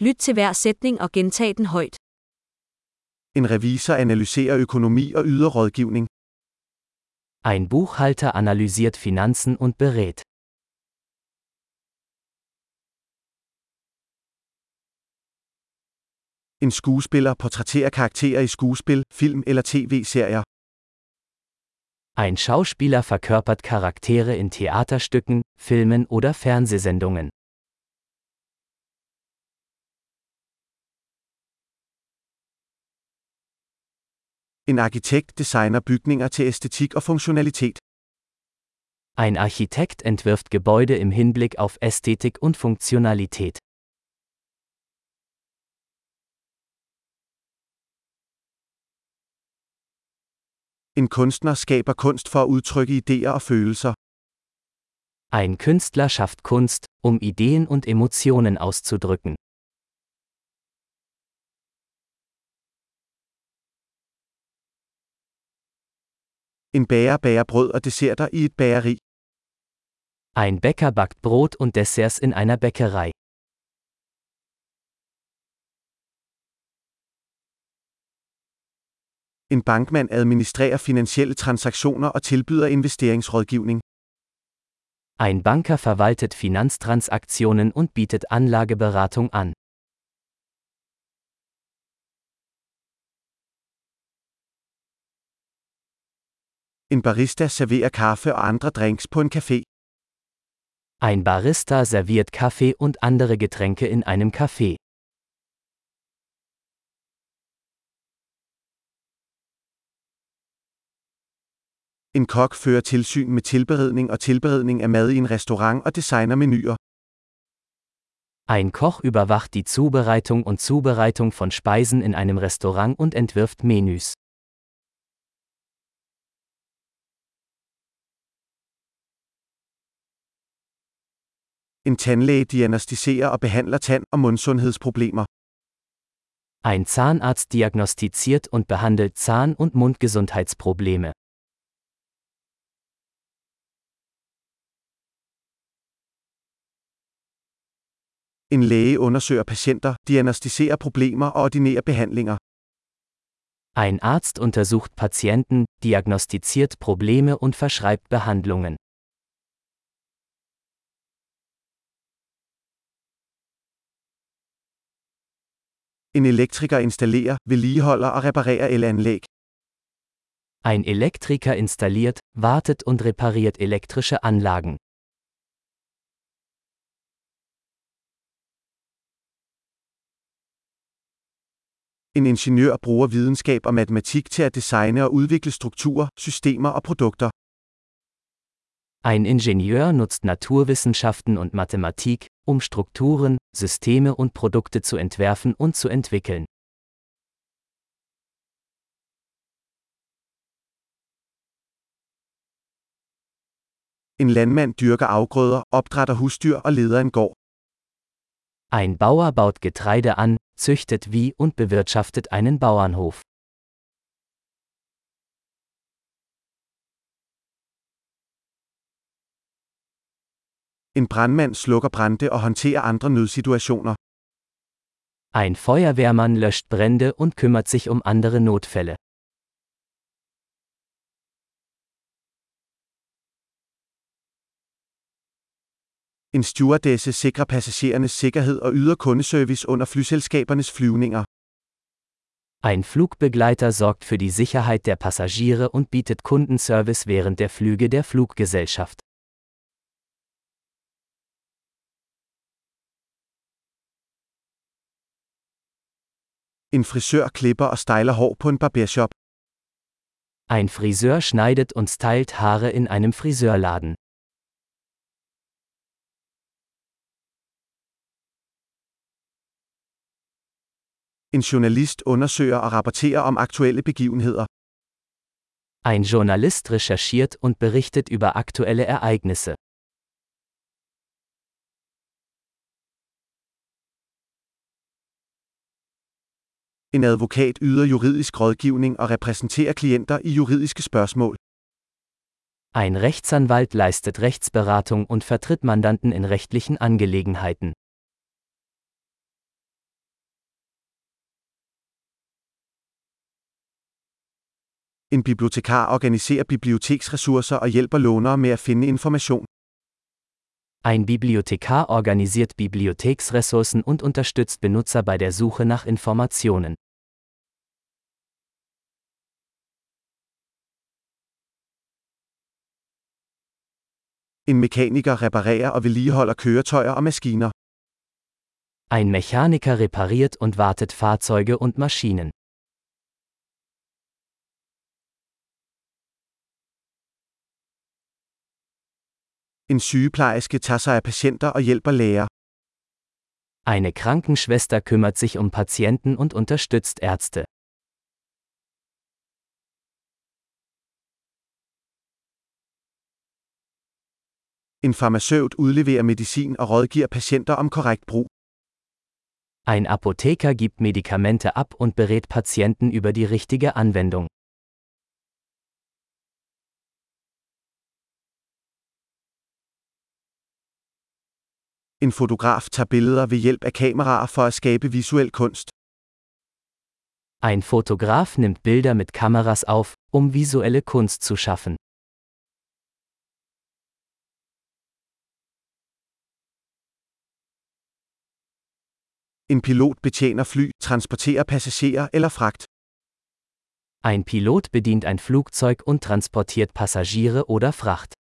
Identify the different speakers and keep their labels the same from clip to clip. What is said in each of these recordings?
Speaker 1: Lyt til hver sætning og gentag den højt.
Speaker 2: En revisor analyserer økonomi og yder rådgivning.
Speaker 3: Ein Buchhalter analysiert Finanzen und berät.
Speaker 2: En skuespiller portrætterer karakterer i skuespil, film eller tv-serier.
Speaker 3: Ein Schauspieler verkörpert Charaktere in Theaterstücken, Filmen oder Fernsehsendungen.
Speaker 2: En arkitekt designer bygninger til æstetik og funktionalitet.
Speaker 3: Ein Architekt entwirft Gebäude im Hinblick auf Ästhetik und Funktionalität.
Speaker 2: En kunstner skaber kunst for at udtrykke idéer og følelser.
Speaker 3: Ein Künstler schafft Kunst, um Ideen und Emotionen auszudrücken.
Speaker 2: En bager bager brød og desserter i et bageri.
Speaker 3: Ein Bäcker backt Brot und Desserts in einer Bäckerei.
Speaker 2: En bankmand administrerer finansielle transaktioner og tilbyder investeringsrådgivning.
Speaker 3: Ein Banker verwaltet Finanztransaktionen und bietet Anlageberatung an.
Speaker 2: En barista serverer kaffe og andre drinks på en café.
Speaker 3: Ein Barista serviert Kaffee und andere Getränke in einem Café.
Speaker 2: En kok fører tilsyn med tilberedning og tilberedning af mad i en restaurant og designer menuer.
Speaker 3: Ein Koch überwacht die Zubereitung und Zubereitung von Speisen in einem Restaurant und entwirft Menüs.
Speaker 2: En tandlæge diagnostiserer og behandler tand- og mundsundhedsproblemer.
Speaker 3: Ein Zahnarzt diagnostiziert und behandelt Zahn- und Mundgesundheitsprobleme.
Speaker 2: En læge undersøger patienter, diagnostiserer problemer og ordinerer behandlinger.
Speaker 3: Ein Arzt untersucht Patienten, diagnostiziert Probleme und verschreibt Behandlungen.
Speaker 2: En elektriker installerer, vedligeholder og reparerer elanlæg.
Speaker 3: Ein Elektriker installiert, wartet und repariert elektrische Anlagen.
Speaker 2: En ingeniør bruger videnskab og matematik til at designe og udvikle strukturer, systemer og produkter.
Speaker 3: Ein Ingenieur nutzt Naturwissenschaften und Mathematik, um Strukturen, Systeme und Produkte zu entwerfen und zu entwickeln.
Speaker 2: En landmand dyrker afgrøder, opdrætter husdyr og leder en gård.
Speaker 3: Ein Bauer baut Getreide an, züchtet wie und bewirtschaftet einen Bauernhof.
Speaker 2: En brandmand slukker brande og håndterer andre nødsituationer.
Speaker 3: Ein Feuerwehrmann löscht Brände und kümmert sich um andere Notfälle.
Speaker 2: En stewardesse sikrer passagerernes sikkerhed og yder kundeservice under flyselskabernes flyvninger.
Speaker 3: Ein Flugbegleiter sorgt für die Sicherheit der Passagiere und bietet Kundenservice während der Flüge der Fluggesellschaft.
Speaker 2: En frisør klipper og styler hår på en barbershop.
Speaker 3: Ein Friseur schneidet und stylt Haare in einem Friseurladen.
Speaker 2: En journalist undersøger og rapporterer om aktuelle begivenheder.
Speaker 3: Ein Journalist recherchiert und berichtet über aktuelle Ereignisse.
Speaker 2: En advokat yder juridisk rådgivning og repræsenterer klienter i juridiske spørgsmål.
Speaker 3: Ein Rechtsanwalt leistet Rechtsberatung und vertritt Mandanten in rechtlichen Angelegenheiten.
Speaker 2: En bibliotekar organiserer biblioteksressourcer og hjælper lånere med at finde information.
Speaker 3: Ein Bibliothekar organisiert Bibliotheksressourcen und unterstützt Benutzer bei der Suche nach Informationen.
Speaker 2: En mekaniker reparerer og vedligeholder køretøjer og maskiner.
Speaker 3: Ein Mechaniker repariert und wartet Fahrzeuge und Maschinen.
Speaker 2: En sygeplejerske tager sig af patienter og hjælper læger.
Speaker 3: Eine Krankenschwester kümmert sich um Patienten und unterstützt Ärzte.
Speaker 2: En farmaceut udleverer medicin og rådgiver patienter om korrekt brug.
Speaker 3: Ein Apotheker gibt Medikamente ab und berät Patienten über die richtige Anwendung.
Speaker 2: En fotograf tager billeder ved hjælp af kameraer for at skabe visuel kunst.
Speaker 3: Ein Fotograf nimmt Bilder mit Kameras auf, um visuelle Kunst zu schaffen.
Speaker 2: En pilot betjener fly, transporterer passagerer eller fragt.
Speaker 3: Ein Pilot bedient ein Flugzeug und transportiert Passagiere oder Fracht.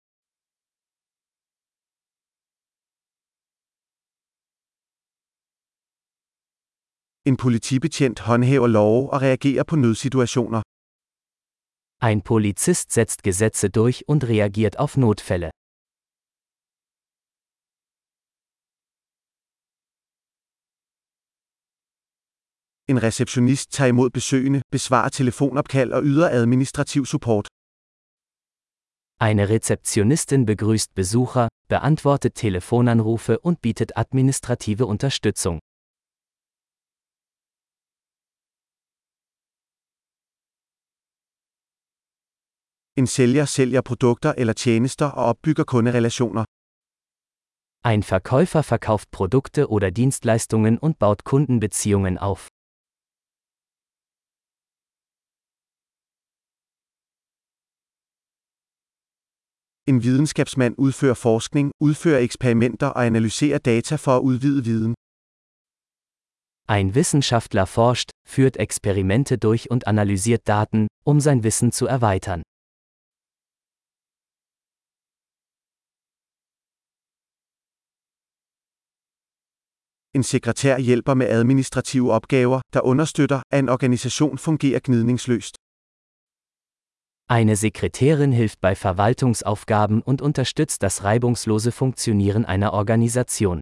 Speaker 2: En politibetjent håndhæver love og reagerer på nødsituationer.
Speaker 3: Ein Polizist setzt Gesetze durch und reagiert auf Notfälle.
Speaker 2: En receptionist tager imod besøgende, besvarer telefonopkald og yder administrativ support.
Speaker 3: Eine Rezeptionistin begrüßt Besucher, beantwortet Telefonanrufe und bietet administrative Unterstützung.
Speaker 2: En sælger sælger produkter eller tjenester og opbygger kunderelationer.
Speaker 3: Ein Verkäufer verkauft Produkte oder Dienstleistungen und baut Kundenbeziehungen auf.
Speaker 2: En videnskabsmand udfører forskning, udfører eksperimenter og analyserer data for at udvide viden.
Speaker 3: Ein Wissenschaftler forscht, führt Experimente durch und analysiert Daten, um sein Wissen zu erweitern.
Speaker 2: En sekretær hjælper med administrative opgaver, der understøtter, at en organisation fungerer gnidningsløst.
Speaker 3: Eine Sekretärin hilft bei Verwaltungsaufgaben und unterstützt das reibungslose Funktionieren einer Organisation.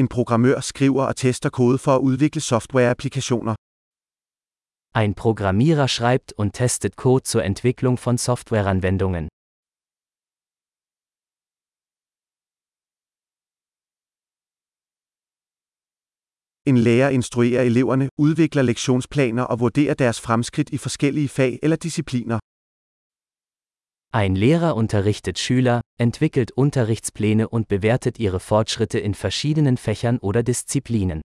Speaker 2: En programmør skriver og tester kode for at udvikle softwareapplikationer.
Speaker 3: Ein Programmierer schreibt und testet Code zur Entwicklung von Softwareanwendungen.
Speaker 2: En lærer instruerer eleverne, udvikler lektionsplaner og vurderer deres fremskridt i forskellige fag eller discipliner.
Speaker 3: Ein Lehrer unterrichtet Schüler, entwickelt Unterrichtspläne und bewertet ihre Fortschritte in verschiedenen Fächern oder Disziplinen.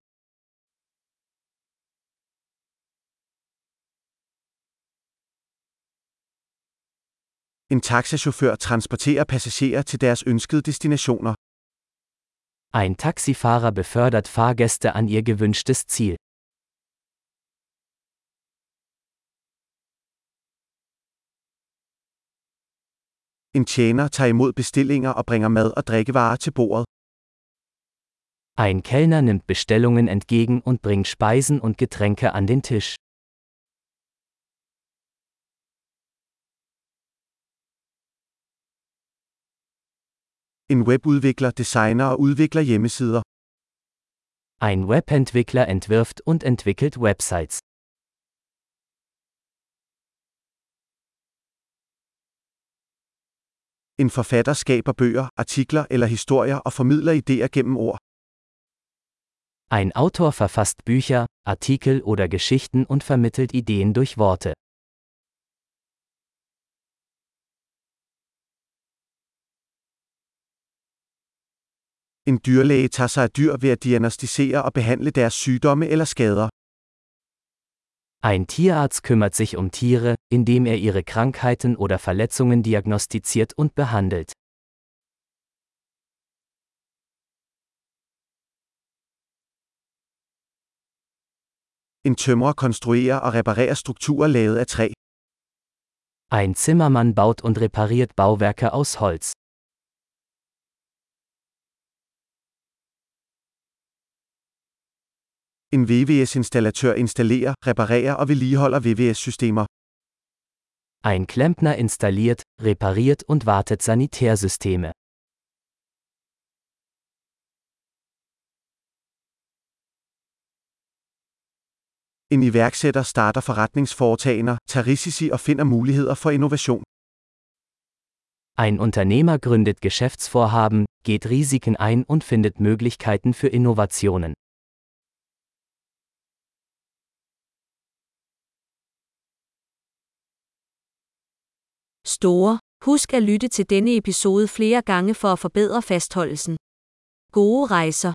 Speaker 2: En taxachauffør transporterer passagerer til deres ønskede destinationer.
Speaker 3: Ein Taxifahrer befördert Fahrgäste an ihr gewünschtes Ziel.
Speaker 2: En tjener tager imod bestillinger og bringer mad og drikkevarer til bordet.
Speaker 3: Ein Kellner nimmt Bestellungen entgegen und bringt Speisen und Getränke an den Tisch.
Speaker 2: En webudvikler designer og udvikler hjemmesider.
Speaker 3: Ein Webentwickler entwirft und entwickelt Websites.
Speaker 2: En forfatter skaber bøger, artikler eller historier og formidler idéer gennem ord.
Speaker 3: Ein Autor verfasst Bücher, Artikel oder Geschichten und vermittelt Ideen durch Worte.
Speaker 2: En dyrlæge tager sig af dyr ved at diagnostisere og behandle deres sygdomme eller skader.
Speaker 3: Ein Tierarzt kümmert sich um Tiere, indem er ihre Krankheiten oder Verletzungen diagnostiziert und behandelt.
Speaker 2: En tømrer konstruerer og reparerer strukturer lavet af træ.
Speaker 3: Ein Zimmermann baut und repariert Bauwerke aus Holz.
Speaker 2: En VVS-installatør installerer, reparerer og vedligeholder VVS-systemer.
Speaker 3: Ein Klempner installiert, repariert und wartet Sanitärsysteme.
Speaker 2: En iværksætter starter forretningsforetagender, tager risici og finder muligheder for innovation.
Speaker 3: Ein Unternehmer gründet Geschäftsvorhaben, geht Risiken ein und findet Möglichkeiten für Innovationen.
Speaker 1: Store. Husk at lytte til denne episode flere gange for at forbedre fastholdelsen. Gode rejser.